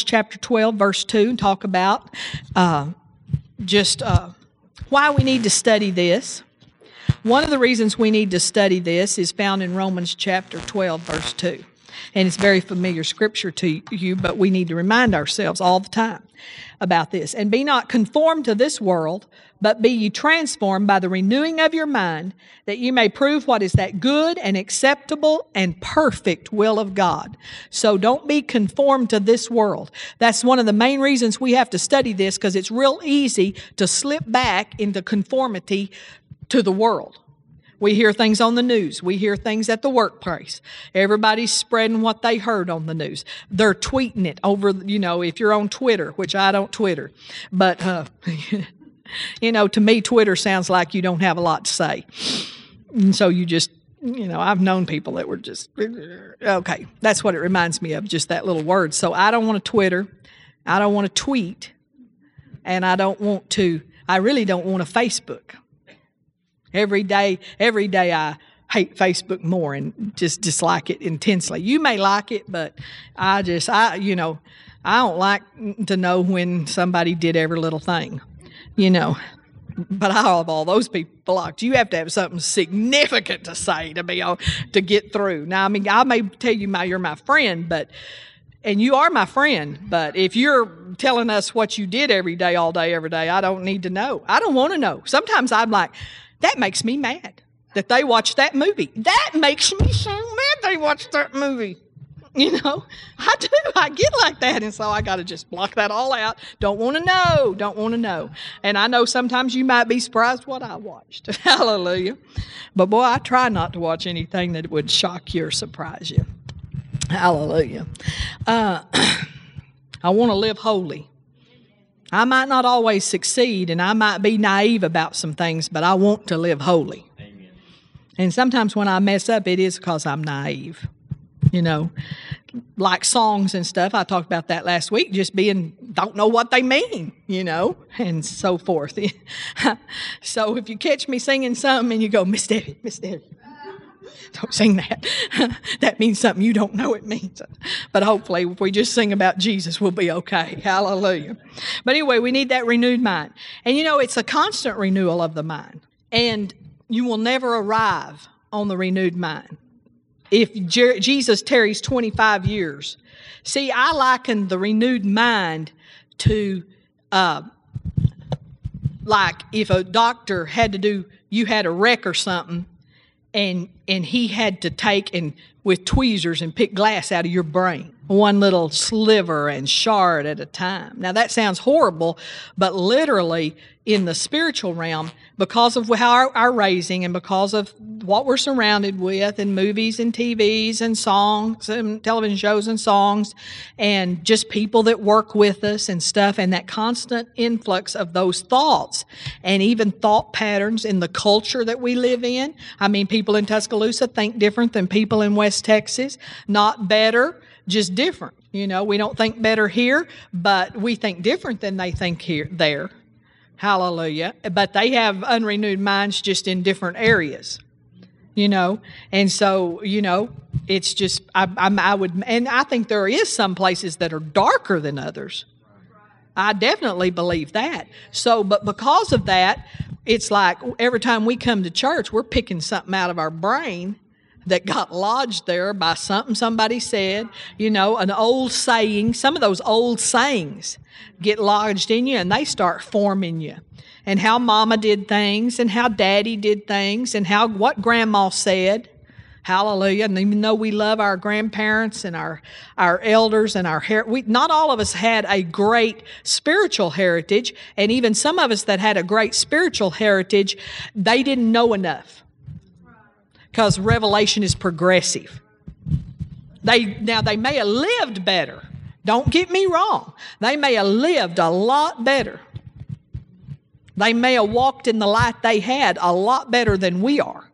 chapter 12, verse 2, and talk about uh, just uh, why we need to study this. One of the reasons we need to study this is found in Romans chapter 12, verse 2. And it's very familiar scripture to you, but we need to remind ourselves all the time about this. And be not conformed to this world, but be ye transformed by the renewing of your mind, that ye may prove what is that good and acceptable and perfect will of God. So don't be conformed to this world. That's one of the main reasons we have to study this, because it's real easy to slip back into conformity to the world. We hear things on the news. We hear things at the workplace. Everybody's spreading what they heard on the news. They're tweeting it over, you know, if you're on Twitter, which I don't Twitter, but, uh, you know, to me, Twitter sounds like you don't have a lot to say. And so you just, you know, I've known people that were just, okay, that's what it reminds me of, just that little word. So I don't want to Twitter. I don't want to tweet. And I don't want to, I really don't want to Facebook. Every day, every day I hate Facebook more and just dislike it intensely. You may like it, but I just, I, you know, I don't like to know when somebody did every little thing, you know. But I have all those people blocked. You have to have something significant to say to be able to get through. Now, I mean, I may tell you my you're my friend, but and you are my friend, but if you're telling us what you did every day, all day, every day, I don't need to know. I don't want to know. Sometimes I'm like, that makes me mad that they watched that movie. That makes me so mad they watched that movie. You know, I do. I get like that. And so I got to just block that all out. Don't want to know. Don't want to know. And I know sometimes you might be surprised what I watched. Hallelujah. But boy, I try not to watch anything that would shock you or surprise you. Hallelujah. Uh, I want to live holy. I might not always succeed and I might be naive about some things, but I want to live holy. Amen. And sometimes when I mess up, it is because I'm naive. You know, like songs and stuff. I talked about that last week, just being, don't know what they mean, you know, and so forth. so if you catch me singing something and you go, Miss Debbie, Miss Debbie, don't sing that. that means something you don't know it means. But hopefully, if we just sing about Jesus, we'll be okay. Hallelujah. But anyway, we need that renewed mind. And you know, it's a constant renewal of the mind. And you will never arrive on the renewed mind. If Jer- Jesus tarries 25 years, see, I liken the renewed mind to uh, like if a doctor had to do, you had a wreck or something, and and he had to take and with tweezers and pick glass out of your brain one little sliver and shard at a time now that sounds horrible but literally in the spiritual realm because of how our, our raising and because of what we're surrounded with in movies and TVs and songs and television shows and songs and just people that work with us and stuff and that constant influx of those thoughts and even thought patterns in the culture that we live in. I mean, people in Tuscaloosa think different than people in West Texas, not better, just different. You know, we don't think better here, but we think different than they think here there. Hallelujah. But they have unrenewed minds just in different areas, you know. And so, you know, it's just, I, I, I would, and I think there is some places that are darker than others. I definitely believe that. So, but because of that, it's like every time we come to church, we're picking something out of our brain that got lodged there by something somebody said, you know, an old saying. Some of those old sayings get lodged in you and they start forming you. And how mama did things and how daddy did things and how what grandma said. Hallelujah. And even though we love our grandparents and our, our elders and our hair, we, not all of us had a great spiritual heritage. And even some of us that had a great spiritual heritage, they didn't know enough because revelation is progressive. They now they may have lived better. Don't get me wrong. They may have lived a lot better. They may have walked in the light they had a lot better than we are.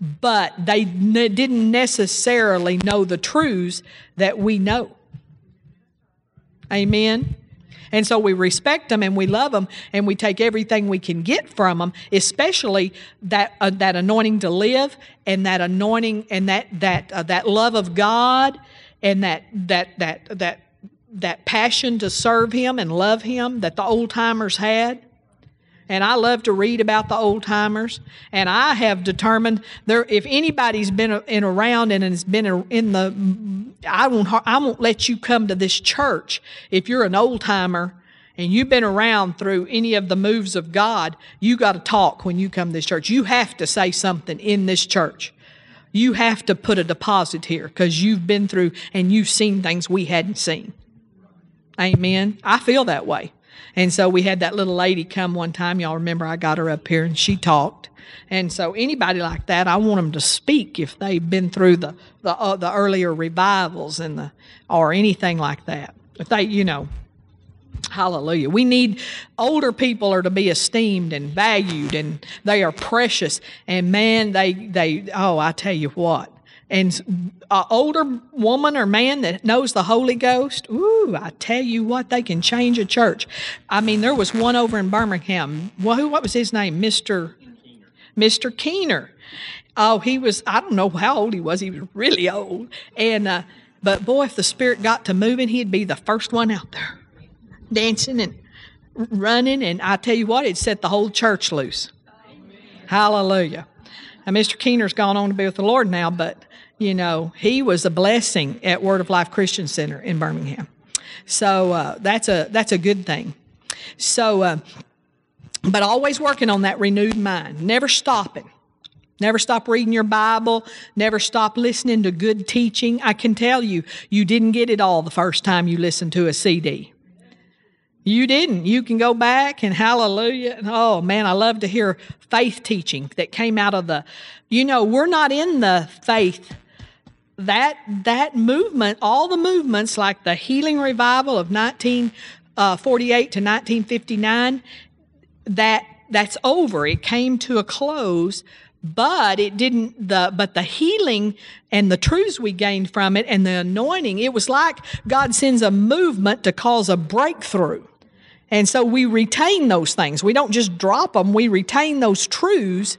But they ne- didn't necessarily know the truths that we know. Amen. And so we respect them and we love them and we take everything we can get from them, especially that uh, that anointing to live and that anointing and that that uh, that love of God and that that that that that passion to serve Him and love Him that the old timers had. And I love to read about the old timers. And I have determined there, if anybody's been in around and has been in the, I won't, I won't let you come to this church if you're an old timer and you've been around through any of the moves of God. You got to talk when you come to this church. You have to say something in this church. You have to put a deposit here because you've been through and you've seen things we hadn't seen. Amen. I feel that way. And so we had that little lady come one time. Y'all remember I got her up here and she talked. And so anybody like that, I want them to speak if they've been through the the, uh, the earlier revivals and the or anything like that. If they, you know, Hallelujah. We need older people are to be esteemed and valued and they are precious. And man, they they oh, I tell you what and an older woman or man that knows the Holy Ghost, ooh, I tell you what, they can change a church. I mean, there was one over in Birmingham. Well, who? What was his name? Mister Mister Keener. Oh, he was. I don't know how old he was. He was really old. And uh, but boy, if the Spirit got to moving, he'd be the first one out there, dancing and running. And I tell you what, it set the whole church loose. Hallelujah. Now, Mr. Keener's gone on to be with the Lord now, but you know, he was a blessing at Word of Life Christian Center in Birmingham. So uh, that's a that's a good thing. So, uh, but always working on that renewed mind, never stopping. Never stop reading your Bible. Never stop listening to good teaching. I can tell you, you didn't get it all the first time you listened to a CD. You didn't. You can go back and hallelujah. Oh man, I love to hear faith teaching that came out of the, you know, we're not in the faith that that movement, all the movements like the healing revival of 1948 uh, to 1959, that that's over. It came to a close, but it didn't the but the healing and the truths we gained from it and the anointing, it was like God sends a movement to cause a breakthrough. And so we retain those things. We don't just drop them, we retain those truths.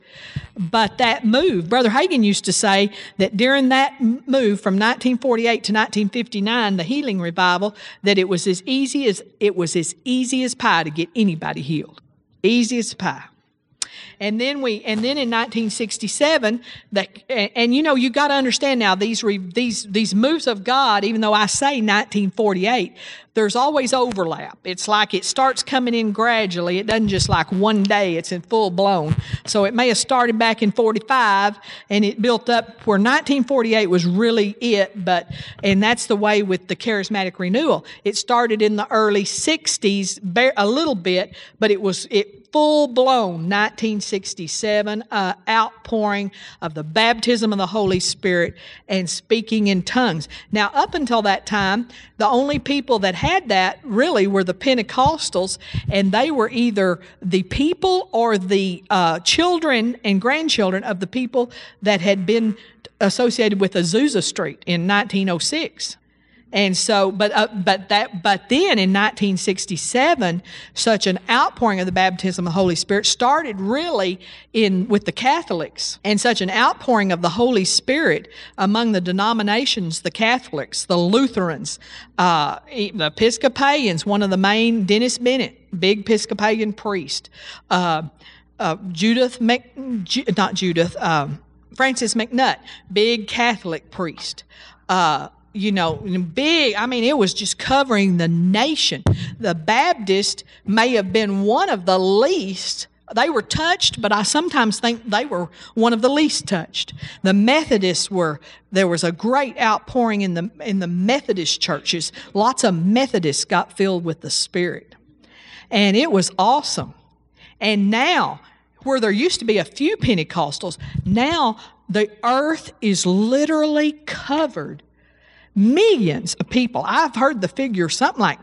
But that move, Brother Hagin used to say that during that move from 1948 to 1959, the healing revival, that it was as easy as it was as easy as pie to get anybody healed. Easy as pie. And then we, and then in 1967, that, and, you know, you got to understand now these re, these these moves of God. Even though I say 1948, there's always overlap. It's like it starts coming in gradually. It doesn't just like one day. It's in full blown. So it may have started back in 45 and it built up where 1948 was really it. But and that's the way with the charismatic renewal. It started in the early 60s, a little bit, but it was it full blown 1967 uh, outpouring of the baptism of the Holy Spirit and speaking in tongues. Now, up until that time, the only people that had that really were the Pentecostals, and they were either the people or the uh, children and grandchildren of the people that had been associated with Azusa Street in 1906. And so, but uh, but that but then in 1967, such an outpouring of the baptism of the Holy Spirit started really in with the Catholics, and such an outpouring of the Holy Spirit among the denominations, the Catholics, the Lutherans, uh, the Episcopalians. One of the main, Dennis Bennett, big Episcopalian priest, uh, uh Judith, Mc, not Judith, um, Francis MacNutt, big Catholic priest. You know, big. I mean, it was just covering the nation. The Baptist may have been one of the least. They were touched, but I sometimes think they were one of the least touched. The Methodists were. There was a great outpouring in the in the Methodist churches. Lots of Methodists got filled with the Spirit, and it was awesome. And now, where there used to be a few Pentecostals, now the earth is literally covered Millions of people. I've heard the figure something like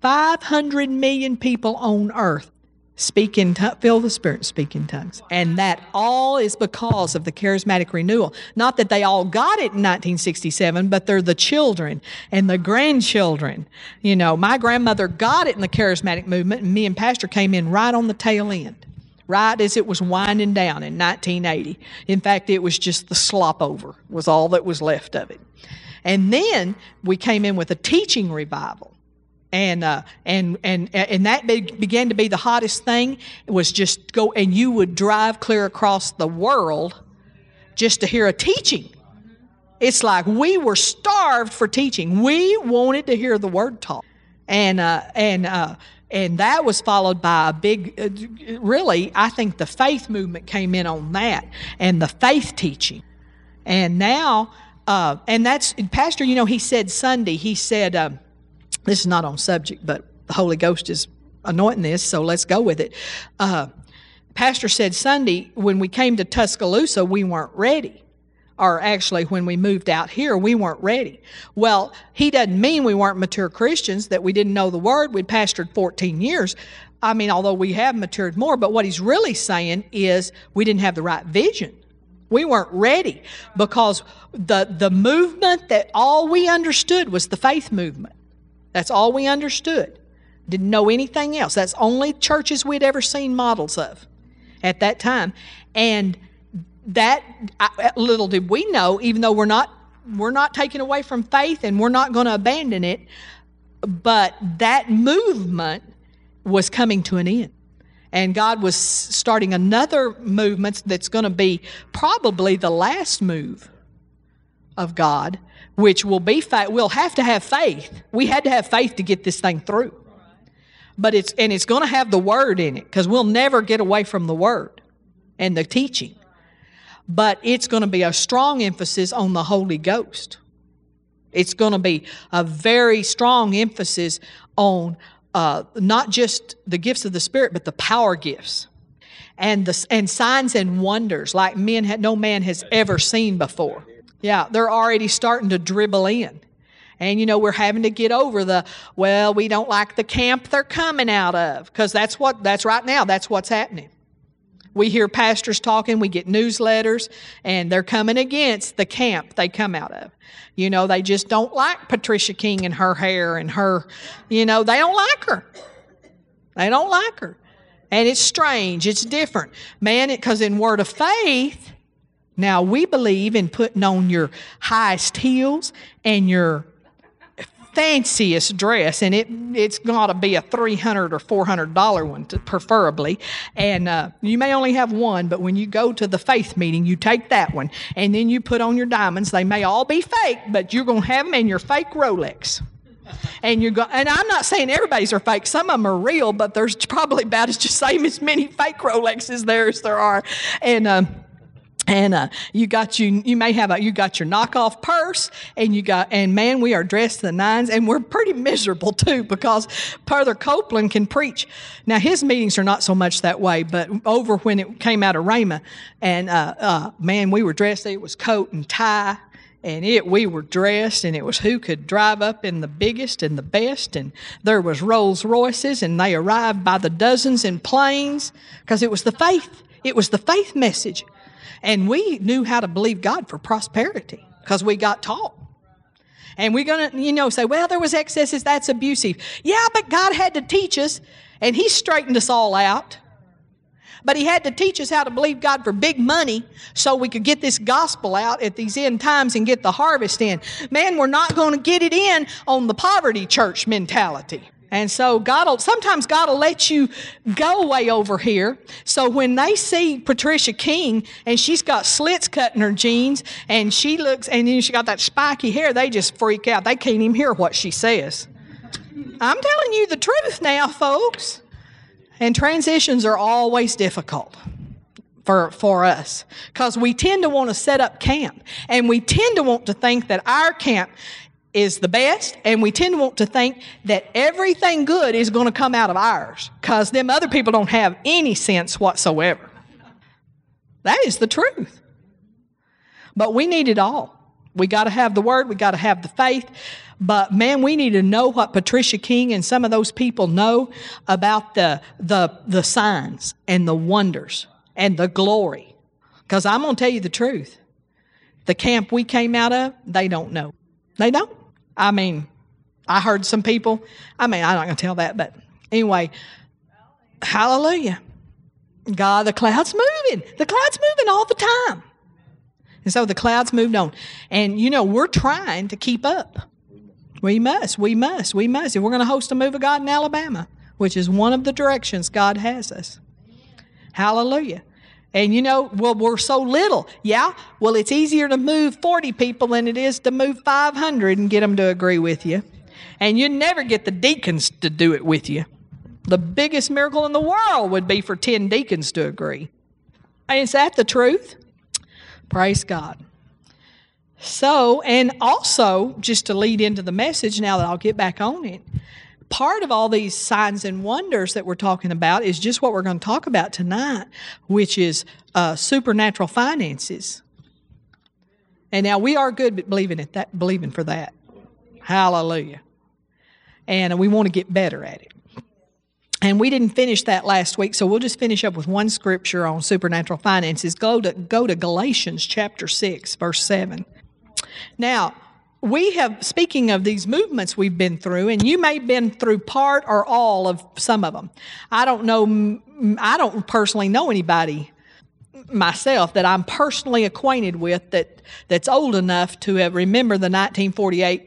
500 million people on earth speak in fill the Spirit, speak in tongues. And that all is because of the charismatic renewal. Not that they all got it in 1967, but they're the children and the grandchildren. You know, my grandmother got it in the charismatic movement, and me and Pastor came in right on the tail end. Right as it was winding down in 1980. In fact, it was just the slop over, was all that was left of it. And then we came in with a teaching revival. and uh, and and and that be, began to be the hottest thing. It was just go, and you would drive clear across the world just to hear a teaching. It's like we were starved for teaching. We wanted to hear the word taught, and uh, and uh, and that was followed by a big. Uh, really, I think the faith movement came in on that, and the faith teaching, and now. Uh, and that's pastor you know he said sunday he said um, this is not on subject, but the Holy Ghost is anointing this, so let's go with it. Uh, Pastor said Sunday, when we came to Tuscaloosa, we weren't ready. Or actually, when we moved out here, we weren't ready. Well, he doesn't mean we weren't mature Christians, that we didn't know the word. We'd pastored 14 years. I mean, although we have matured more, but what he's really saying is we didn't have the right vision. We weren't ready because the, the movement that all we understood was the faith movement. That's all we understood. Didn't know anything else. That's only churches we'd ever seen models of at that time. And that little did we know, even though we're not we're not taking away from faith and we're not going to abandon it, but that movement was coming to an end. And God was starting another movement that's going to be probably the last move of God which will be faith. We'll have to have faith. We had to have faith to get this thing through. But it's and it's going to have the word in it because we'll never get away from the word and the teaching. But it's going to be a strong emphasis on the Holy Ghost. It's going to be a very strong emphasis on uh, not just the gifts of the Spirit, but the power gifts and the and signs and wonders like men had no man has ever seen before. Yeah, they're already starting to dribble in. And you know, we're having to get over the, well, we don't like the camp they're coming out of. Because that's what, that's right now, that's what's happening. We hear pastors talking, we get newsletters, and they're coming against the camp they come out of. You know, they just don't like Patricia King and her hair and her, you know, they don't like her. They don't like her. And it's strange, it's different. Man, because in Word of Faith, now, we believe in putting on your highest heels and your fanciest dress, and it it's got to be a three hundred or four hundred dollar one, to, preferably. And uh, you may only have one, but when you go to the faith meeting, you take that one, and then you put on your diamonds. They may all be fake, but you're gonna have them in your fake Rolex. And you're going, and I'm not saying everybody's are fake. Some of them are real, but there's probably about as just same as many fake Rolexes there as there are. And um, and uh, you got you you may have a you got your knockoff purse and you got and man we are dressed to the nines and we're pretty miserable too because Brother Copeland can preach. Now his meetings are not so much that way but over when it came out of Rhema and uh, uh, man we were dressed it was coat and tie and it we were dressed and it was who could drive up in the biggest and the best and there was Rolls Royces and they arrived by the dozens in planes because it was the faith it was the faith message and we knew how to believe God for prosperity because we got taught. And we're going to, you know, say, well, there was excesses, that's abusive. Yeah, but God had to teach us, and He straightened us all out. But He had to teach us how to believe God for big money so we could get this gospel out at these end times and get the harvest in. Man, we're not going to get it in on the poverty church mentality. And so God will, sometimes God will let you go way over here. So when they see Patricia King and she's got slits cut in her jeans and she looks, and then she got that spiky hair, they just freak out. They can't even hear what she says. I'm telling you the truth now, folks. And transitions are always difficult for, for us because we tend to want to set up camp and we tend to want to think that our camp is the best, and we tend to want to think that everything good is going to come out of ours because them other people don't have any sense whatsoever. That is the truth. But we need it all. We got to have the word, we got to have the faith. But man, we need to know what Patricia King and some of those people know about the, the, the signs and the wonders and the glory. Because I'm going to tell you the truth. The camp we came out of, they don't know. They don't. I mean, I heard some people, I mean, I'm not going to tell that, but anyway, hallelujah. God, the cloud's moving. The cloud's moving all the time. And so the clouds moved on. And, you know, we're trying to keep up. We must, we must, we must. If we're going to host a move of God in Alabama, which is one of the directions God has us. Hallelujah. And you know, well, we're so little. Yeah, well, it's easier to move 40 people than it is to move 500 and get them to agree with you. And you never get the deacons to do it with you. The biggest miracle in the world would be for 10 deacons to agree. Is that the truth? Praise God. So, and also, just to lead into the message now that I'll get back on it, part of all these signs and wonders that we're talking about is just what we're going to talk about tonight, which is uh, supernatural finances. And now we are good at believing it, that believing for that. Hallelujah. And we want to get better at it. And we didn't finish that last week, so we'll just finish up with one scripture on supernatural finances. Go to go to Galatians chapter 6, verse 7. Now, we have, speaking of these movements we've been through, and you may have been through part or all of some of them. I don't know, I don't personally know anybody myself that I'm personally acquainted with that, that's old enough to have remember the 1948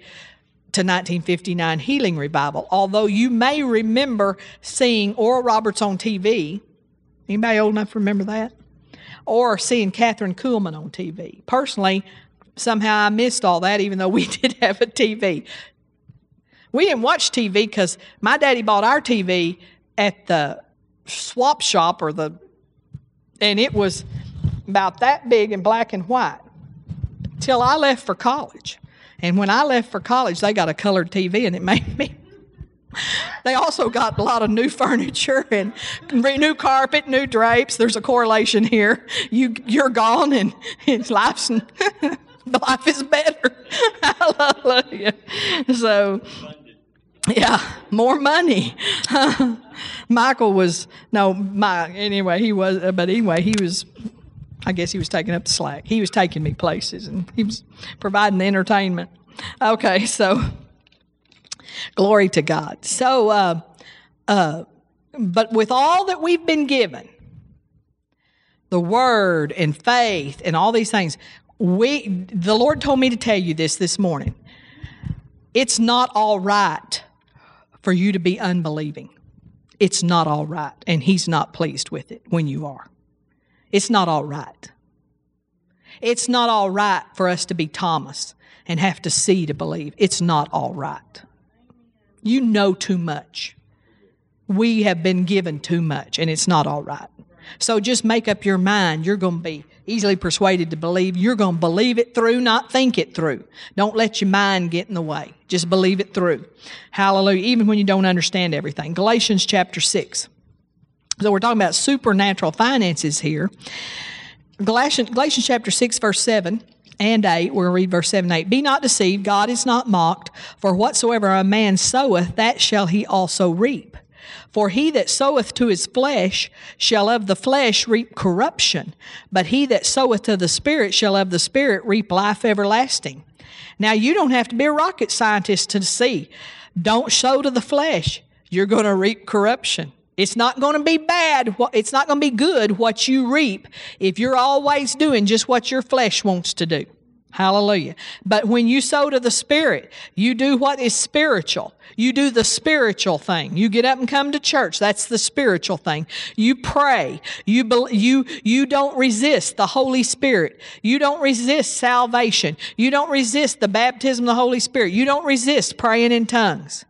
to 1959 healing revival. Although you may remember seeing Oral Roberts on TV. Anybody old enough to remember that? Or seeing Kathryn Kuhlman on TV. Personally, somehow I missed all that, even though we did have a TV. We didn't watch TV because my daddy bought our TV at the swap shop or the, and it was about that big and black and white till I left for college. And when I left for college, they got a colored TV, and it made me. they also got a lot of new furniture and new carpet, new drapes. There's a correlation here. You you're gone, and, and life's life is better. Hallelujah. So, yeah, more money. Michael was no, my anyway. He was, but anyway, he was. I guess he was taking up the slack. He was taking me places, and he was providing the entertainment. Okay, so glory to God. So, uh, uh, but with all that we've been given, the word and faith and all these things, we the Lord told me to tell you this this morning. It's not all right for you to be unbelieving. It's not all right, and He's not pleased with it when you are. It's not all right. It's not all right for us to be Thomas and have to see to believe. It's not all right. You know too much. We have been given too much, and it's not all right. So just make up your mind. You're going to be easily persuaded to believe. You're going to believe it through, not think it through. Don't let your mind get in the way. Just believe it through. Hallelujah. Even when you don't understand everything. Galatians chapter 6. So we're talking about supernatural finances here. Galatians, Galatians chapter 6, verse 7 and 8. We're going to read verse 7 and 8. Be not deceived, God is not mocked, for whatsoever a man soweth, that shall he also reap. For he that soweth to his flesh shall of the flesh reap corruption, but he that soweth to the Spirit shall of the Spirit reap life everlasting. Now, you don't have to be a rocket scientist to see. Don't sow to the flesh. You're going to reap corruption. It's not going to be bad. It's not going to be good what you reap if you're always doing just what your flesh wants to do. Hallelujah. But when you sow to the Spirit, you do what is spiritual. You do the spiritual thing. You get up and come to church. That's the spiritual thing. You pray. You, be, you, you don't resist the Holy Spirit. You don't resist salvation. You don't resist the baptism of the Holy Spirit. You don't resist praying in tongues.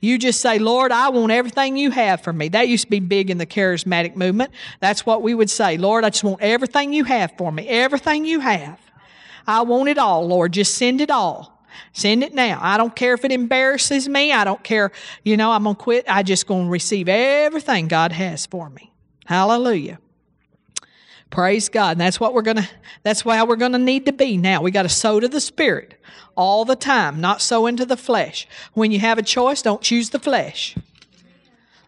You just say, Lord, I want everything you have for me. That used to be big in the charismatic movement. That's what we would say. Lord, I just want everything you have for me. Everything you have. I want it all, Lord. Just send it all. Send it now. I don't care if it embarrasses me. I don't care, you know, I'm going to quit. I just going to receive everything God has for me. Hallelujah. Praise God. And that's what we're going to, that's why we're going to need to be now. We got to sow to the Spirit all the time, not sow into the flesh. When you have a choice, don't choose the flesh.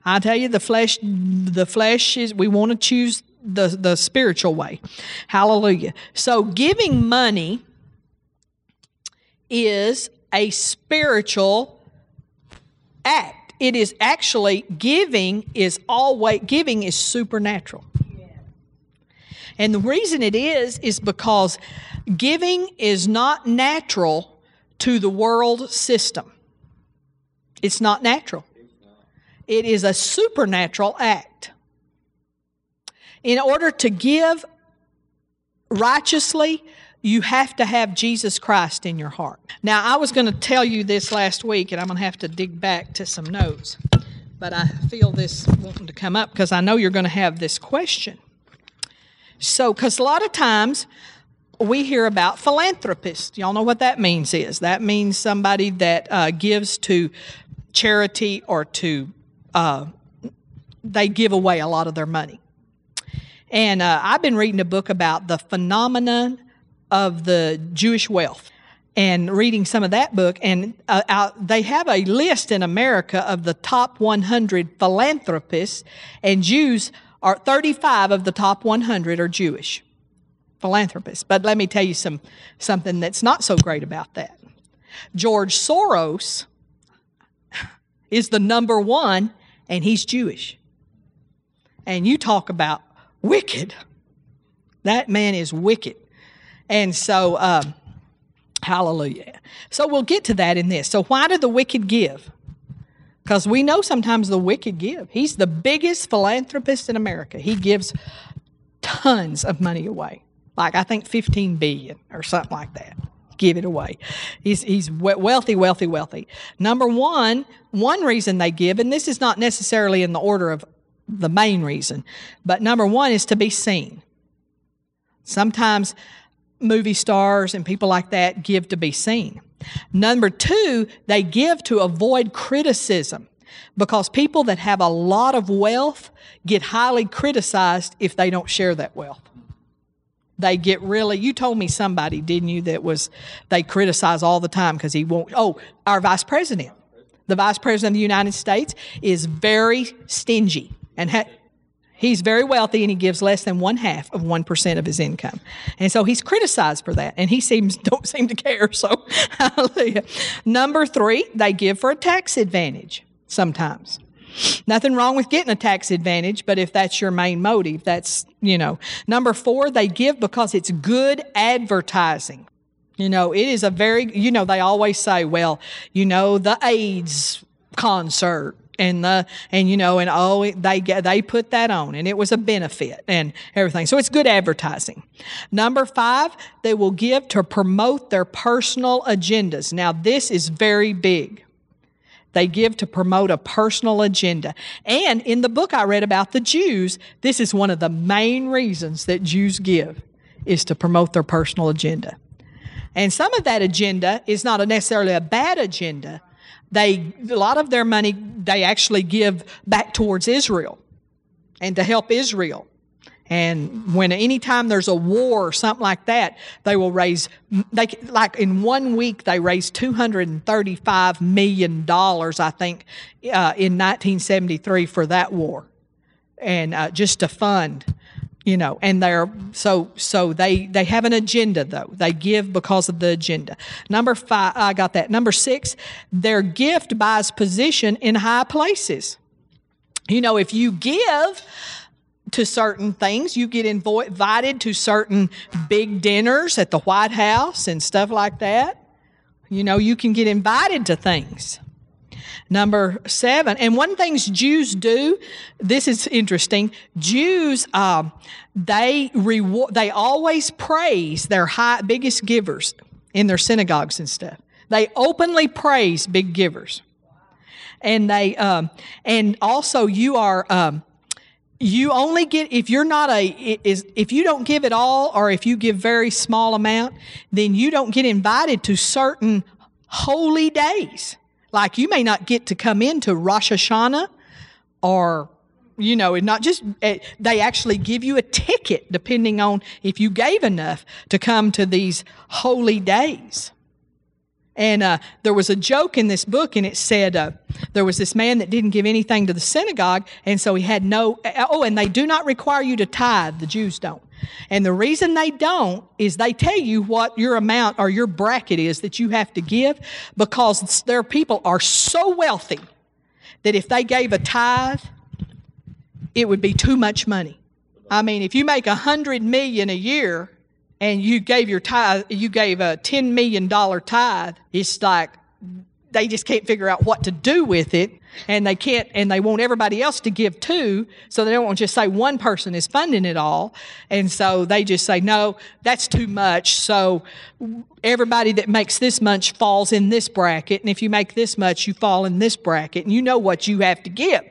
I tell you, the flesh, the flesh is, we want to choose the, the spiritual way. Hallelujah. So giving money is a spiritual act. It is actually giving is always giving is supernatural. And the reason it is is because giving is not natural to the world system. It's not natural. It is a supernatural act. In order to give righteously, you have to have Jesus Christ in your heart. Now, I was going to tell you this last week, and I'm going to have to dig back to some notes, but I feel this wanting to come up because I know you're going to have this question. So, because a lot of times we hear about philanthropists. Y'all know what that means is that means somebody that uh, gives to charity or to uh, they give away a lot of their money. And uh, I've been reading a book about the phenomenon of the Jewish wealth and reading some of that book. And uh, out, they have a list in America of the top 100 philanthropists, and Jews are 35 of the top 100 are Jewish philanthropists. But let me tell you some, something that's not so great about that. George Soros is the number one, and he's Jewish. And you talk about wicked. That man is wicked. And so, um, hallelujah. So we'll get to that in this. So, why do the wicked give? Because we know sometimes the wicked give. He's the biggest philanthropist in America. He gives tons of money away, like I think 15 billion or something like that. Give it away. He's, he's wealthy, wealthy, wealthy. Number one, one reason they give, and this is not necessarily in the order of the main reason, but number one is to be seen. Sometimes movie stars and people like that give to be seen. Number two, they give to avoid criticism because people that have a lot of wealth get highly criticized if they don't share that wealth. They get really, you told me somebody, didn't you, that was, they criticize all the time because he won't, oh, our vice president. The vice president of the United States is very stingy and ha- He's very wealthy and he gives less than one half of 1% of his income. And so he's criticized for that and he seems, don't seem to care. So, hallelujah. Number three, they give for a tax advantage sometimes. Nothing wrong with getting a tax advantage, but if that's your main motive, that's, you know. Number four, they give because it's good advertising. You know, it is a very, you know, they always say, well, you know, the AIDS concert and the and you know and oh they get they put that on and it was a benefit and everything. So it's good advertising. Number five they will give to promote their personal agendas. Now this is very big. They give to promote a personal agenda. And in the book i read about the jews this is one of the main reasons that jews give is to promote their personal agenda. And some of that agenda is not necessarily a bad agenda they a lot of their money they actually give back towards Israel and to help Israel. And when anytime there's a war or something like that, they will raise they like in one week they raised 235 million dollars I think uh, in 1973 for that war, and uh, just to fund you know and they're so so they they have an agenda though. They give because of the agenda. Number five i got that. Number six their gift buys position in high places. You know if you give to certain things you get invited to certain big dinners at the white house and stuff like that. You know you can get invited to things Number seven, and one things Jews do, this is interesting. Jews, um, they reward, they always praise their high, biggest givers in their synagogues and stuff. They openly praise big givers, and they, um, and also you are. Um, you only get if you're not a is if you don't give it all or if you give very small amount then you don't get invited to certain holy days like you may not get to come into Rosh Hashanah or you know, and not just, eh, they actually give you a ticket depending on if you gave enough to come to these holy days. And uh, there was a joke in this book, and it said uh, there was this man that didn't give anything to the synagogue, and so he had no. Eh, oh, and they do not require you to tithe, the Jews don't. And the reason they don't is they tell you what your amount or your bracket is that you have to give because their people are so wealthy that if they gave a tithe, it would be too much money. I mean, if you make a hundred million a year and you gave your tithe, you gave a ten million dollar tithe, it's like they just can't figure out what to do with it and they can't and they want everybody else to give too so they don't want to just say one person is funding it all. And so they just say no that's too much. So everybody that makes this much falls in this bracket and if you make this much you fall in this bracket and you know what you have to give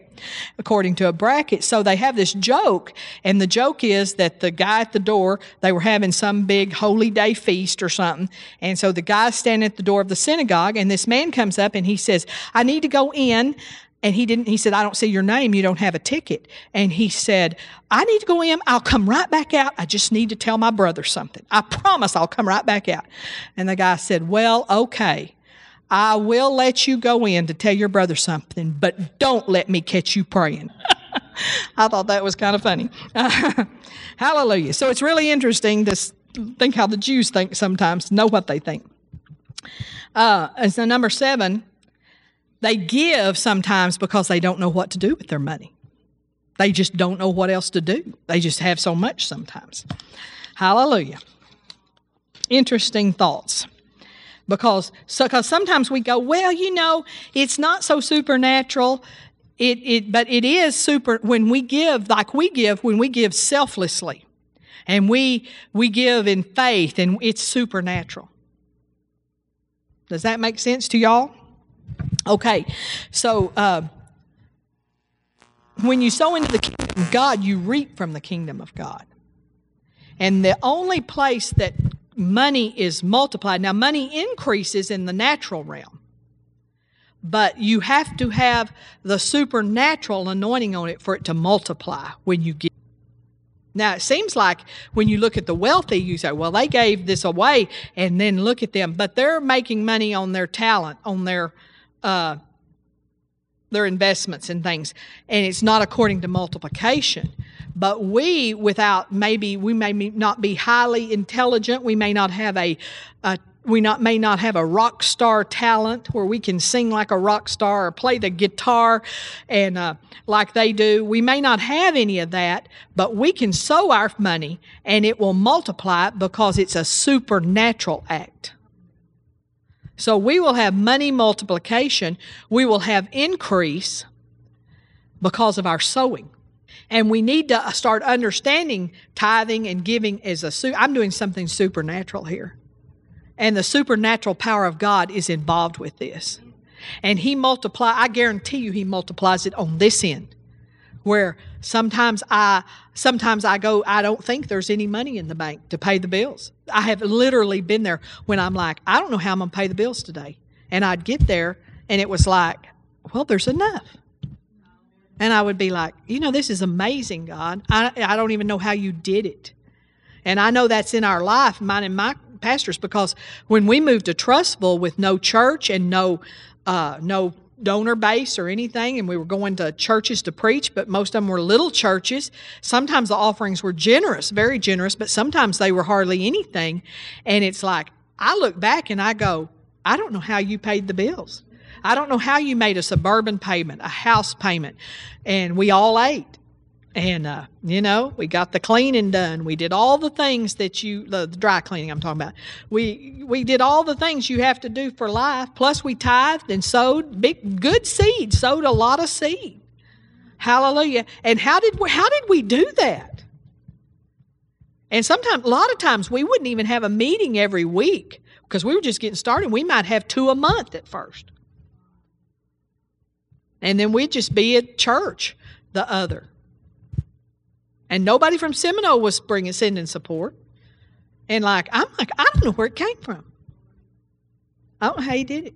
according to a bracket. So they have this joke, and the joke is that the guy at the door, they were having some big holy day feast or something. And so the guy's standing at the door of the synagogue, and this man comes up and he says, I need to go in. And he didn't, he said, I don't see your name. You don't have a ticket. And he said, I need to go in. I'll come right back out. I just need to tell my brother something. I promise I'll come right back out. And the guy said, Well, okay. I will let you go in to tell your brother something, but don't let me catch you praying. I thought that was kind of funny. Hallelujah. So it's really interesting to think how the Jews think sometimes, know what they think. Uh, and so, number seven, they give sometimes because they don't know what to do with their money. They just don't know what else to do. They just have so much sometimes. Hallelujah. Interesting thoughts because cause sometimes we go, well, you know, it's not so supernatural. It, it, but it is super when we give like we give when we give selflessly. And we we give in faith and it's supernatural. Does that make sense to y'all? Okay so uh, when you sow into the kingdom of god you reap from the kingdom of god. And the only place that money is multiplied. Now, money increases in the natural realm, but you have to have the supernatural anointing on it for it to multiply when you give. Now, it seems like when you look at the wealthy, you say, well, they gave this away, and then look at them. But they're making money on their talent, on their. Uh, their investments and things, and it's not according to multiplication. But we, without maybe, we may not be highly intelligent. We may not have a, a we not may not have a rock star talent where we can sing like a rock star or play the guitar and uh, like they do. We may not have any of that, but we can sow our money and it will multiply because it's a supernatural act. So we will have money multiplication. We will have increase because of our sowing. And we need to start understanding tithing and giving as a, su- I'm doing something supernatural here. And the supernatural power of God is involved with this. And He multiply, I guarantee you He multiplies it on this end. Where sometimes I sometimes I go, I don't think there's any money in the bank to pay the bills. I have literally been there when I'm like, I don't know how I'm gonna pay the bills today. And I'd get there and it was like, well, there's enough. And I would be like, you know, this is amazing, God. I, I don't even know how you did it. And I know that's in our life, mine and my pastors, because when we moved to Trussville with no church and no uh, no donor base or anything, and we were going to churches to preach, but most of them were little churches. Sometimes the offerings were generous, very generous, but sometimes they were hardly anything. And it's like, I look back and I go, I don't know how you paid the bills. I don't know how you made a suburban payment, a house payment, and we all ate. And, uh, you know, we got the cleaning done. We did all the things that you, the, dry cleaning I'm talking about. We, we did all the things you have to do for life. Plus, we tithed and sowed big, good seed, sowed a lot of seed. Hallelujah. And how did we, how did we do that? And sometimes, a lot of times, we wouldn't even have a meeting every week because we were just getting started. We might have two a month at first. And then we'd just be at church the other. And nobody from Seminole was bringing, sending support. And like, I'm like, I don't know where it came from. I don't know how he did it.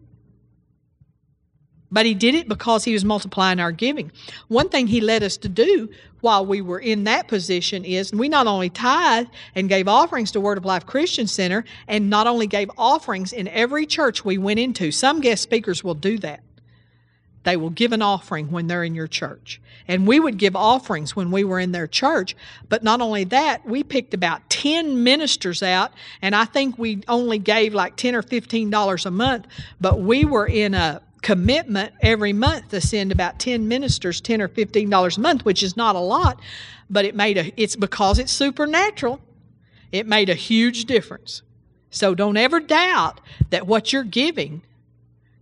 But he did it because he was multiplying our giving. One thing he led us to do while we were in that position is we not only tithe and gave offerings to Word of Life Christian Center, and not only gave offerings in every church we went into. Some guest speakers will do that. They will give an offering when they're in your church. And we would give offerings when we were in their church. But not only that, we picked about 10 ministers out, and I think we only gave like 10 or $15 a month, but we were in a commitment every month to send about 10 ministers 10 or 15 dollars a month which is not a lot but it made a it's because it's supernatural it made a huge difference so don't ever doubt that what you're giving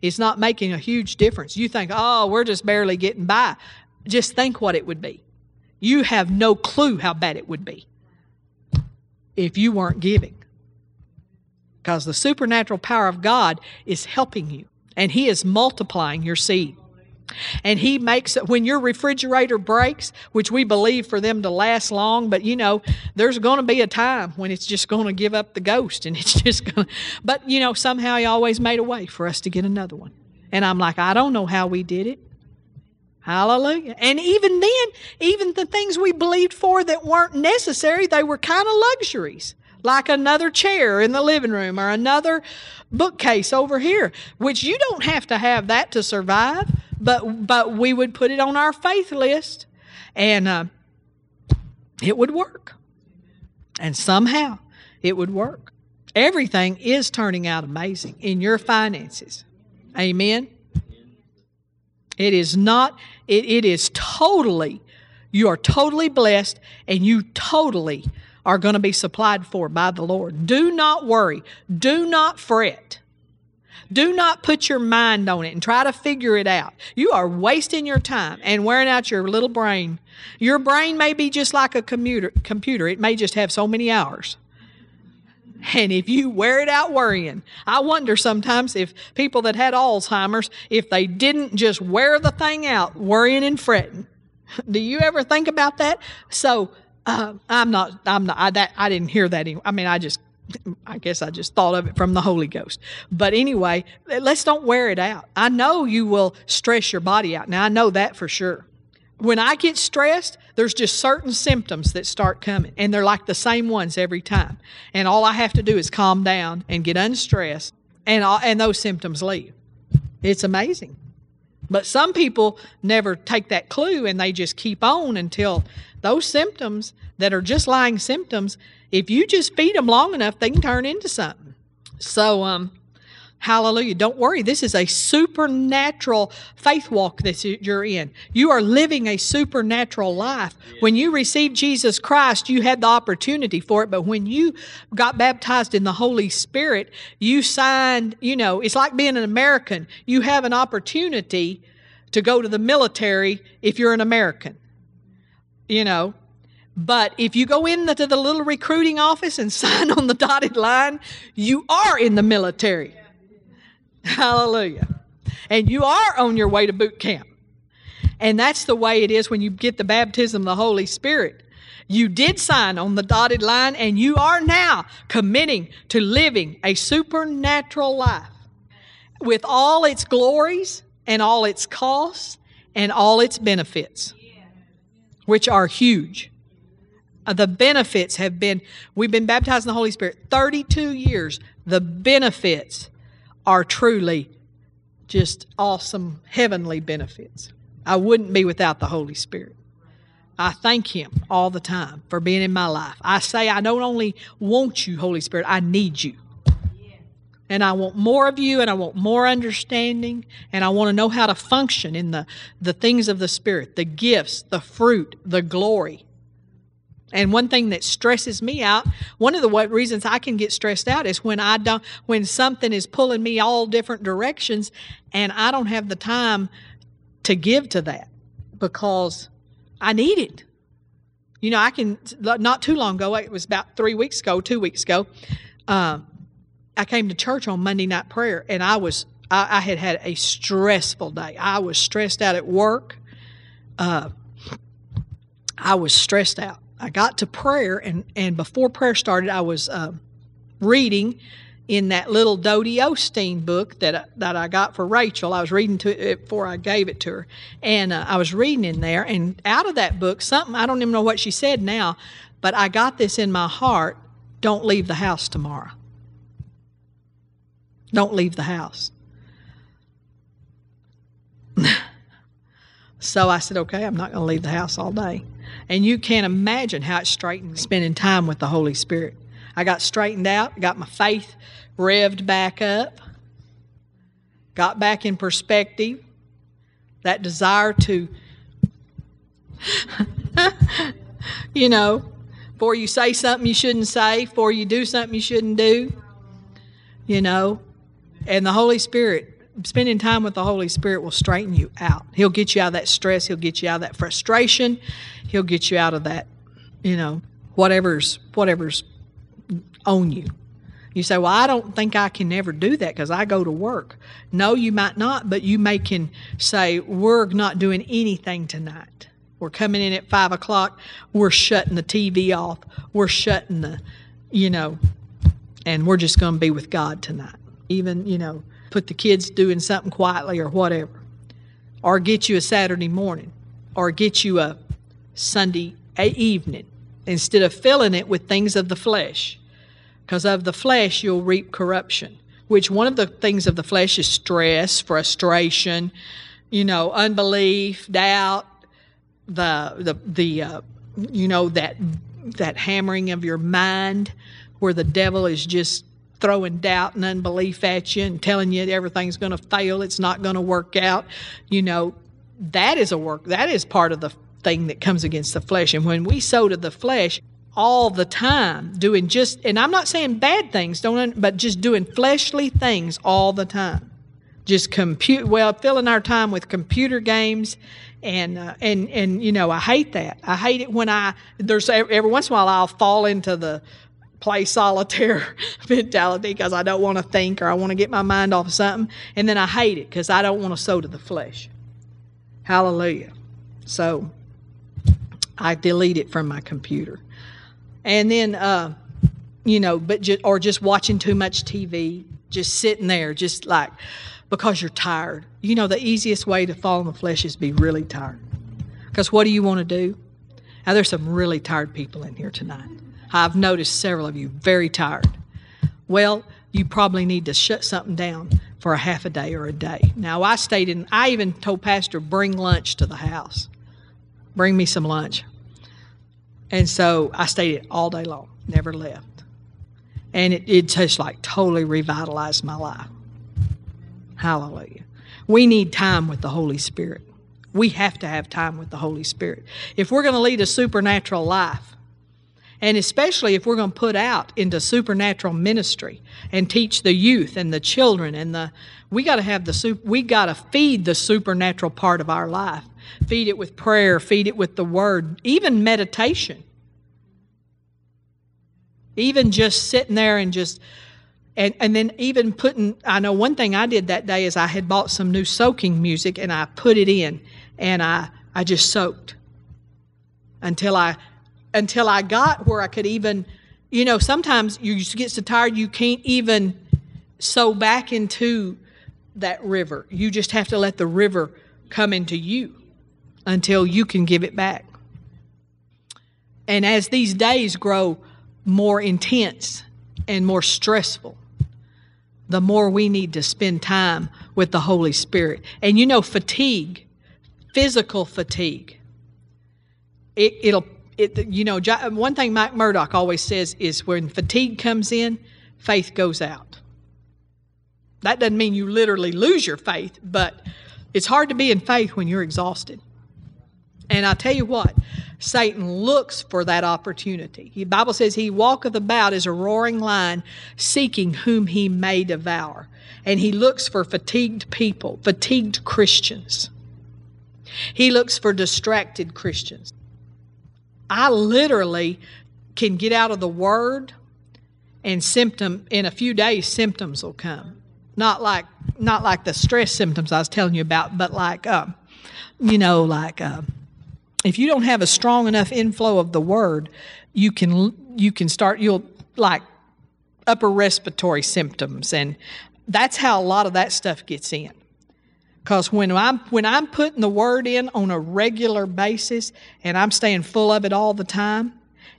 is not making a huge difference. You think, oh, we're just barely getting by. Just think what it would be. You have no clue how bad it would be if you weren't giving. Because the supernatural power of God is helping you, and He is multiplying your seed. And he makes it when your refrigerator breaks, which we believe for them to last long, but you know, there's going to be a time when it's just going to give up the ghost and it's just going to, but you know, somehow he always made a way for us to get another one. And I'm like, I don't know how we did it. Hallelujah. And even then, even the things we believed for that weren't necessary, they were kind of luxuries, like another chair in the living room or another bookcase over here, which you don't have to have that to survive, but but we would put it on our faith list and uh, it would work. And somehow it would work. Everything is turning out amazing in your finances. Amen. It is not, it, it is totally, you are totally blessed and you totally are going to be supplied for by the Lord. Do not worry. Do not fret. Do not put your mind on it and try to figure it out. You are wasting your time and wearing out your little brain. Your brain may be just like a computer, computer. It may just have so many hours. And if you wear it out worrying, I wonder sometimes if people that had Alzheimer's, if they didn't just wear the thing out, worrying and fretting. Do you ever think about that? So uh, I'm not. I'm not. I, that I didn't hear that. I mean, I just. I guess I just thought of it from the Holy Ghost. But anyway, let's don't wear it out. I know you will stress your body out. Now I know that for sure when I get stressed, there's just certain symptoms that start coming, and they're like the same ones every time. And all I have to do is calm down and get unstressed, and all, and those symptoms leave. It's amazing. But some people never take that clue and they just keep on until those symptoms that are just lying symptoms, if you just feed them long enough, they can turn into something. So, um, Hallelujah. Don't worry. This is a supernatural faith walk that you're in. You are living a supernatural life. When you received Jesus Christ, you had the opportunity for it. But when you got baptized in the Holy Spirit, you signed, you know, it's like being an American. You have an opportunity to go to the military if you're an American. You know, but if you go into the little recruiting office and sign on the dotted line, you are in the military. Hallelujah. And you are on your way to boot camp. And that's the way it is when you get the baptism of the Holy Spirit. You did sign on the dotted line, and you are now committing to living a supernatural life with all its glories and all its costs and all its benefits, which are huge. The benefits have been, we've been baptized in the Holy Spirit 32 years. The benefits are truly just awesome heavenly benefits. I wouldn't be without the Holy Spirit. I thank Him all the time for being in my life. I say, I don't only want you, Holy Spirit, I need you. And I want more of you, and I want more understanding, and I want to know how to function in the, the things of the Spirit, the gifts, the fruit, the glory. And one thing that stresses me out, one of the reasons I can get stressed out is when I don't, when something is pulling me all different directions, and I don't have the time to give to that because I need it. You know, I can. Not too long ago, it was about three weeks ago, two weeks ago. Um, I came to church on Monday night prayer, and I was I, I, had had a stressful day. I was stressed out at work. Uh, I was stressed out I got to prayer, and, and before prayer started, I was uh, reading in that little Dodie Osteen book that that I got for Rachel. I was reading to it before I gave it to her, and uh, I was reading in there. And out of that book, something I don't even know what she said now, but I got this in my heart: don't leave the house tomorrow. Don't leave the house. so I said, okay, I'm not going to leave the house all day. And you can't imagine how it straightened spending time with the Holy Spirit. I got straightened out, got my faith revved back up, got back in perspective. That desire to, you know, before you say something you shouldn't say, before you do something you shouldn't do, you know. And the Holy Spirit spending time with the Holy Spirit will straighten you out. He'll get you out of that stress. He'll get you out of that frustration. He'll get you out of that, you know, whatever's whatever's on you. You say, "Well, I don't think I can ever do that because I go to work." No, you might not, but you may can say, "We're not doing anything tonight. We're coming in at five o'clock. We're shutting the TV off. We're shutting the, you know, and we're just going to be with God tonight." Even, you know, put the kids doing something quietly or whatever, or get you a Saturday morning, or get you a Sunday evening instead of filling it with things of the flesh. Because of the flesh, you'll reap corruption, which one of the things of the flesh is stress, frustration, you know, unbelief, doubt, the, the, the uh, you know, that, that hammering of your mind where the devil is just throwing doubt and unbelief at you and telling you everything's going to fail, it's not going to work out, you know, that is a work, that is part of the thing that comes against the flesh. And when we sow to the flesh all the time, doing just, and I'm not saying bad things, don't, but just doing fleshly things all the time. Just compute, well, filling our time with computer games and uh, and and you know I hate that. I hate it when I there's every once in a while I'll fall into the play solitaire mentality because I don't want to think or I want to get my mind off of something. And then I hate it because I don't want to sow to the flesh. Hallelujah. So I delete it from my computer. And then, uh, you know, but just, or just watching too much TV, just sitting there, just like because you're tired. You know, the easiest way to fall in the flesh is be really tired. Because what do you want to do? Now, there's some really tired people in here tonight. I've noticed several of you very tired. Well, you probably need to shut something down for a half a day or a day. Now, I stayed in, I even told Pastor, bring lunch to the house. Bring me some lunch. And so I stayed all day long, never left. And it, it just like totally revitalized my life. Hallelujah. We need time with the Holy Spirit. We have to have time with the Holy Spirit. If we're going to lead a supernatural life, and especially if we're going to put out into supernatural ministry and teach the youth and the children and the we got to have the we got to feed the supernatural part of our life. Feed it with prayer feed it with the word even meditation. Even just sitting there and just and, and then even putting i know one thing i did that day is i had bought some new soaking music and i put it in and i i just soaked until i until I got where I could even, you know, sometimes you get so tired you can't even sow back into that river. You just have to let the river come into you until you can give it back. And as these days grow more intense and more stressful, the more we need to spend time with the Holy Spirit. And you know, fatigue, physical fatigue, it, it'll it, you know, one thing Mike Murdock always says is when fatigue comes in, faith goes out. That doesn't mean you literally lose your faith, but it's hard to be in faith when you're exhausted. And I tell you what, Satan looks for that opportunity. The Bible says he walketh about as a roaring lion, seeking whom he may devour. And he looks for fatigued people, fatigued Christians. He looks for distracted Christians. I literally can get out of the word and symptom in a few days symptoms will come. Not like not like the stress symptoms I was telling you about, but like uh, you know, like uh, if you don't have a strong enough inflow of the word, you can you can start you'll like upper respiratory symptoms and that's how a lot of that stuff gets in. Because when I'm when I'm putting the word in on a regular basis and I'm staying full of it all the time,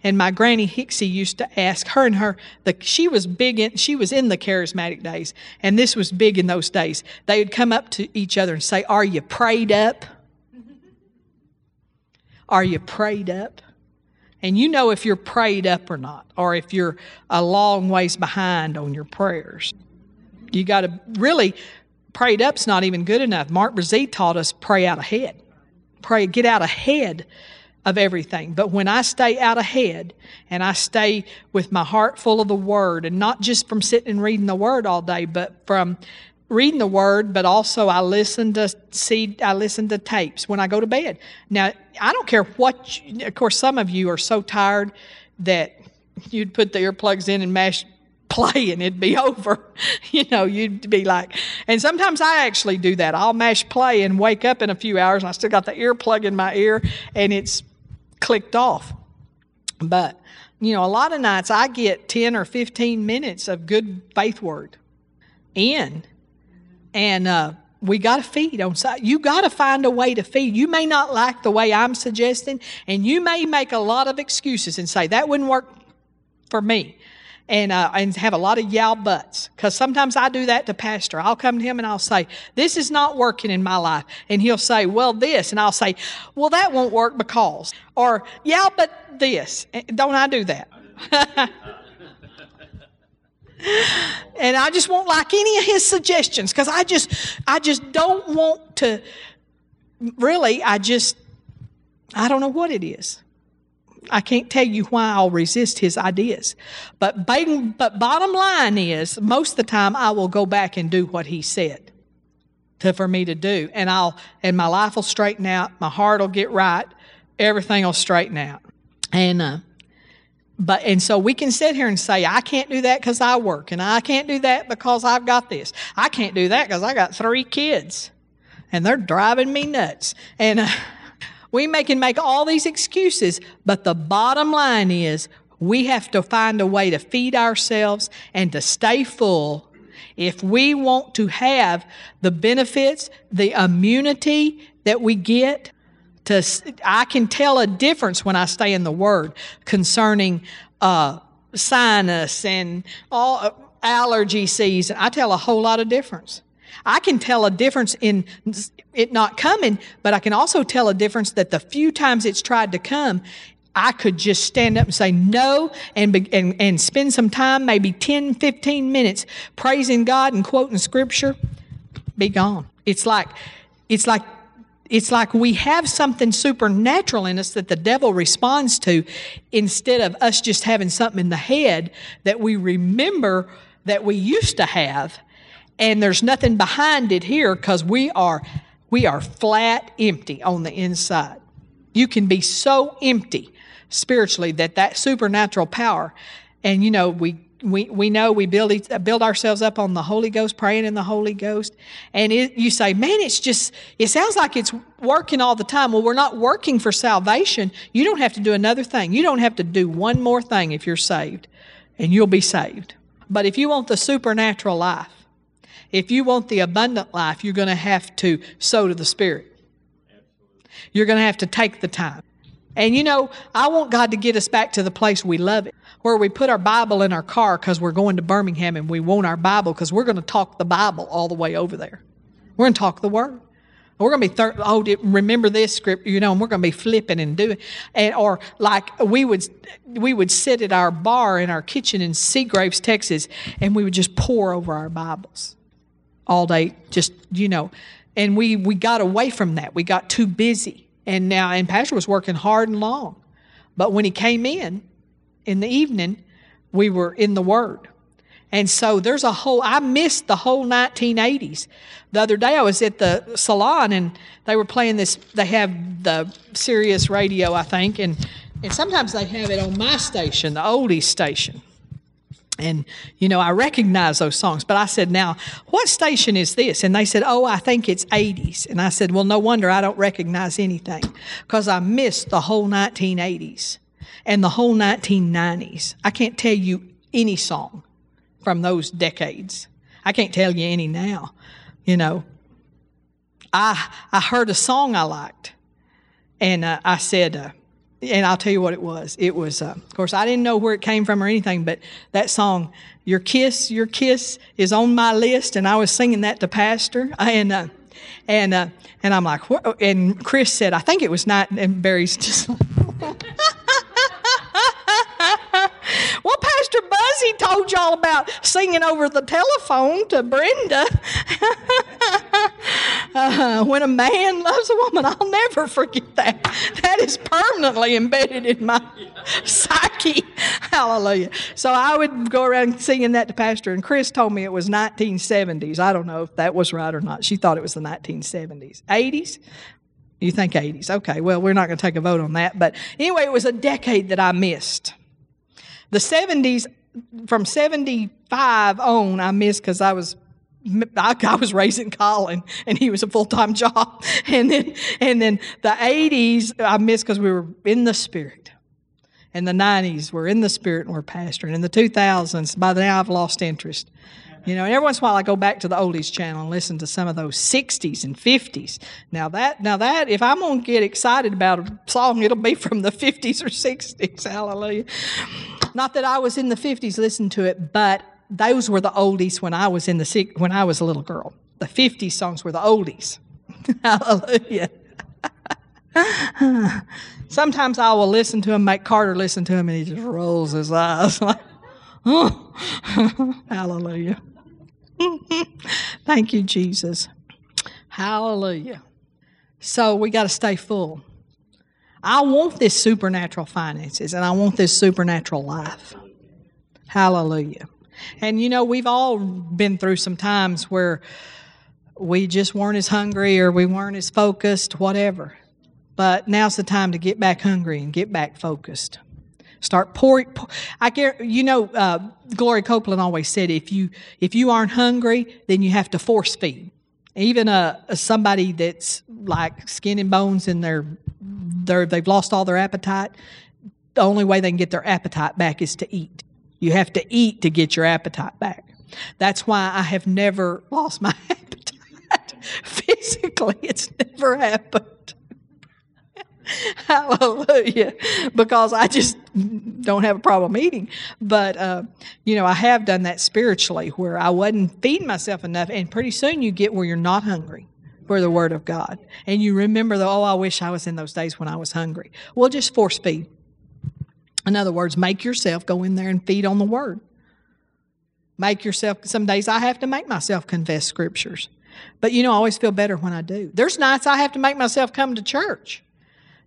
and my granny Hixie used to ask her and her the she was big in she was in the charismatic days, and this was big in those days. They would come up to each other and say, "Are you prayed up? Are you prayed up?" And you know if you're prayed up or not, or if you're a long ways behind on your prayers. You got to really prayed up's not even good enough. Mark Brazee taught us pray out ahead. Pray, get out ahead of everything. But when I stay out ahead and I stay with my heart full of the Word, and not just from sitting and reading the Word all day, but from reading the word, but also I listen to see I listen to tapes when I go to bed. Now I don't care what. You, of course, some of you are so tired that you'd put the earplugs in and mash play and it'd be over. you know, you'd be like, and sometimes I actually do that. I'll mash play and wake up in a few hours and I still got the earplug in my ear and it's clicked off. But you know, a lot of nights I get 10 or 15 minutes of good faith word in. And uh, we got to feed on side. You got to find a way to feed. You may not like the way I'm suggesting, and you may make a lot of excuses and say, that wouldn't work for me. And, uh, and have a lot of yow buts. Because sometimes I do that to Pastor. I'll come to him and I'll say, This is not working in my life. And he'll say, Well, this. And I'll say, Well, that won't work because. Or, Yeah, but this. Don't I do that? and I just won't like any of his suggestions because I just I just don't want to really I just I don't know what it is. I can't tell you why I'll resist his ideas. But, but bottom line is, most of the time I will go back and do what he said to, for me to do. And I'll and my life will straighten out, my heart will get right, everything will straighten out. And uh, but and so we can sit here and say i can't do that because i work and i can't do that because i've got this i can't do that because i got three kids and they're driving me nuts and uh, we may, can make all these excuses but the bottom line is we have to find a way to feed ourselves and to stay full if we want to have the benefits the immunity that we get to I can tell a difference when I stay in the Word concerning uh, sinus and all uh, allergy season. I tell a whole lot of difference. I can tell a difference in it not coming, but I can also tell a difference that the few times it's tried to come, I could just stand up and say no and, and, and spend some time, maybe 10, 15 minutes, praising God and quoting scripture, be gone. It's like, it's like it's like we have something supernatural in us that the devil responds to instead of us just having something in the head that we remember that we used to have and there's nothing behind it here because we are we are flat empty on the inside you can be so empty spiritually that that supernatural power and you know we we, we know we build, build ourselves up on the Holy Ghost, praying in the Holy Ghost. And it, you say, man, it's just, it sounds like it's working all the time. Well, we're not working for salvation. You don't have to do another thing. You don't have to do one more thing if you're saved, and you'll be saved. But if you want the supernatural life, if you want the abundant life, you're going to have to sow to the Spirit. You're going to have to take the time. And you know, I want God to get us back to the place we love it where we put our Bible in our car because we're going to Birmingham and we want our Bible because we're going to talk the Bible all the way over there. We're going to talk the Word. We're going to be thir- oh remember this script you know and we're going to be flipping and doing and or like we would we would sit at our bar in our kitchen in Seagraves Texas and we would just pore over our Bibles all day just you know and we we got away from that we got too busy and now and Pastor was working hard and long but when he came in in the evening, we were in the Word. And so there's a whole, I missed the whole 1980s. The other day I was at the salon and they were playing this, they have the Sirius radio, I think, and, and sometimes they have it on my station, the oldies station. And, you know, I recognize those songs, but I said, now, what station is this? And they said, oh, I think it's 80s. And I said, well, no wonder I don't recognize anything because I missed the whole 1980s and the whole 1990s. I can't tell you any song from those decades. I can't tell you any now. You know, I I heard a song I liked, and uh, I said, uh, and I'll tell you what it was. It was, uh, of course, I didn't know where it came from or anything, but that song, "Your Kiss, Your Kiss," is on my list, and I was singing that to Pastor, and uh, and uh, and I'm like, what? and Chris said, I think it was not, and Barry's just. well, Pastor Buzzy told y'all about singing over the telephone to Brenda. Uh, when a man loves a woman, I'll never forget that. That is permanently embedded in my psyche. Hallelujah. So I would go around singing that to Pastor, and Chris told me it was 1970s. I don't know if that was right or not. She thought it was the 1970s. 80s? You think 80s? Okay, well, we're not going to take a vote on that. But anyway, it was a decade that I missed. The 70s, from 75 on, I missed because I was I, was raising Colin, and he was a full time job. And then, and then the '80s I missed because we were in the spirit. And the '90s we're in the spirit and we're pastoring. In the 2000s, by now I've lost interest. You know, and every once in a while I go back to the oldies channel and listen to some of those 60s and 50s. Now that, now that, if I'm going to get excited about a song, it'll be from the 50s or 60s. Hallelujah. Not that I was in the 50s listening to it, but those were the oldies when I was in the, when I was a little girl. The 50s songs were the oldies. Hallelujah. Sometimes I will listen to him, make Carter listen to him, and he just rolls his eyes like, oh, hallelujah. Thank you, Jesus. Hallelujah. So we got to stay full. I want this supernatural finances and I want this supernatural life. Hallelujah. And you know, we've all been through some times where we just weren't as hungry or we weren't as focused, whatever. But now's the time to get back hungry and get back focused. Start pouring. Pour, I care. You know, uh, Gloria Copeland always said, if you if you aren't hungry, then you have to force feed. Even a, a somebody that's like skin and bones and they're, they're they've lost all their appetite. The only way they can get their appetite back is to eat. You have to eat to get your appetite back. That's why I have never lost my appetite physically. It's never happened. Hallelujah. Because I just don't have a problem eating. But, uh, you know, I have done that spiritually where I wasn't feeding myself enough. And pretty soon you get where you're not hungry for the Word of God. And you remember, the, oh, I wish I was in those days when I was hungry. Well, just force feed. In other words, make yourself go in there and feed on the Word. Make yourself, some days I have to make myself confess scriptures. But you know, I always feel better when I do. There's nights I have to make myself come to church.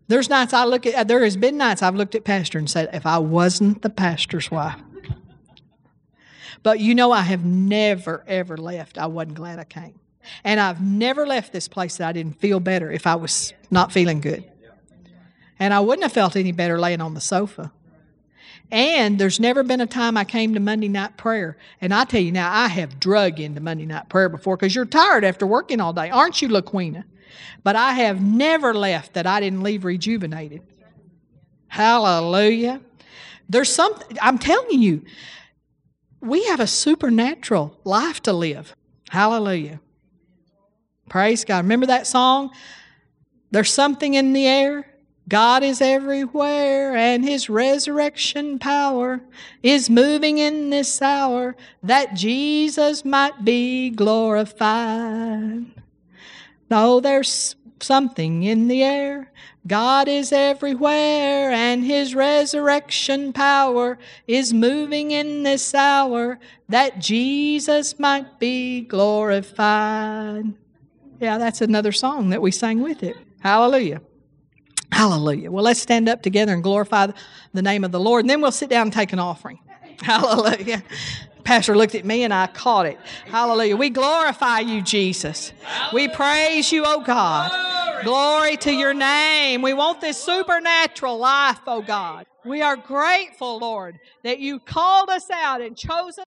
There's nights I look at, there has been nights I've looked at pastor and said, if I wasn't the pastor's wife. But you know, I have never, ever left. I wasn't glad I came. And I've never left this place that I didn't feel better if I was not feeling good. And I wouldn't have felt any better laying on the sofa. And there's never been a time I came to Monday night prayer. And I tell you now, I have drug into Monday night prayer before because you're tired after working all day. Aren't you, LaQuina? But I have never left that I didn't leave rejuvenated. Hallelujah. There's something, I'm telling you, we have a supernatural life to live. Hallelujah. Praise God. Remember that song? There's something in the air. God is everywhere, and His resurrection power is moving in this hour that Jesus might be glorified. No, there's something in the air. God is everywhere, and His resurrection power is moving in this hour that Jesus might be glorified. Yeah, that's another song that we sang with it. Hallelujah. Hallelujah. Well, let's stand up together and glorify the name of the Lord, and then we'll sit down and take an offering. Hallelujah. Pastor looked at me and I caught it. Hallelujah. We glorify you, Jesus. We praise you, oh God. Glory to your name. We want this supernatural life, oh God. We are grateful, Lord, that you called us out and chosen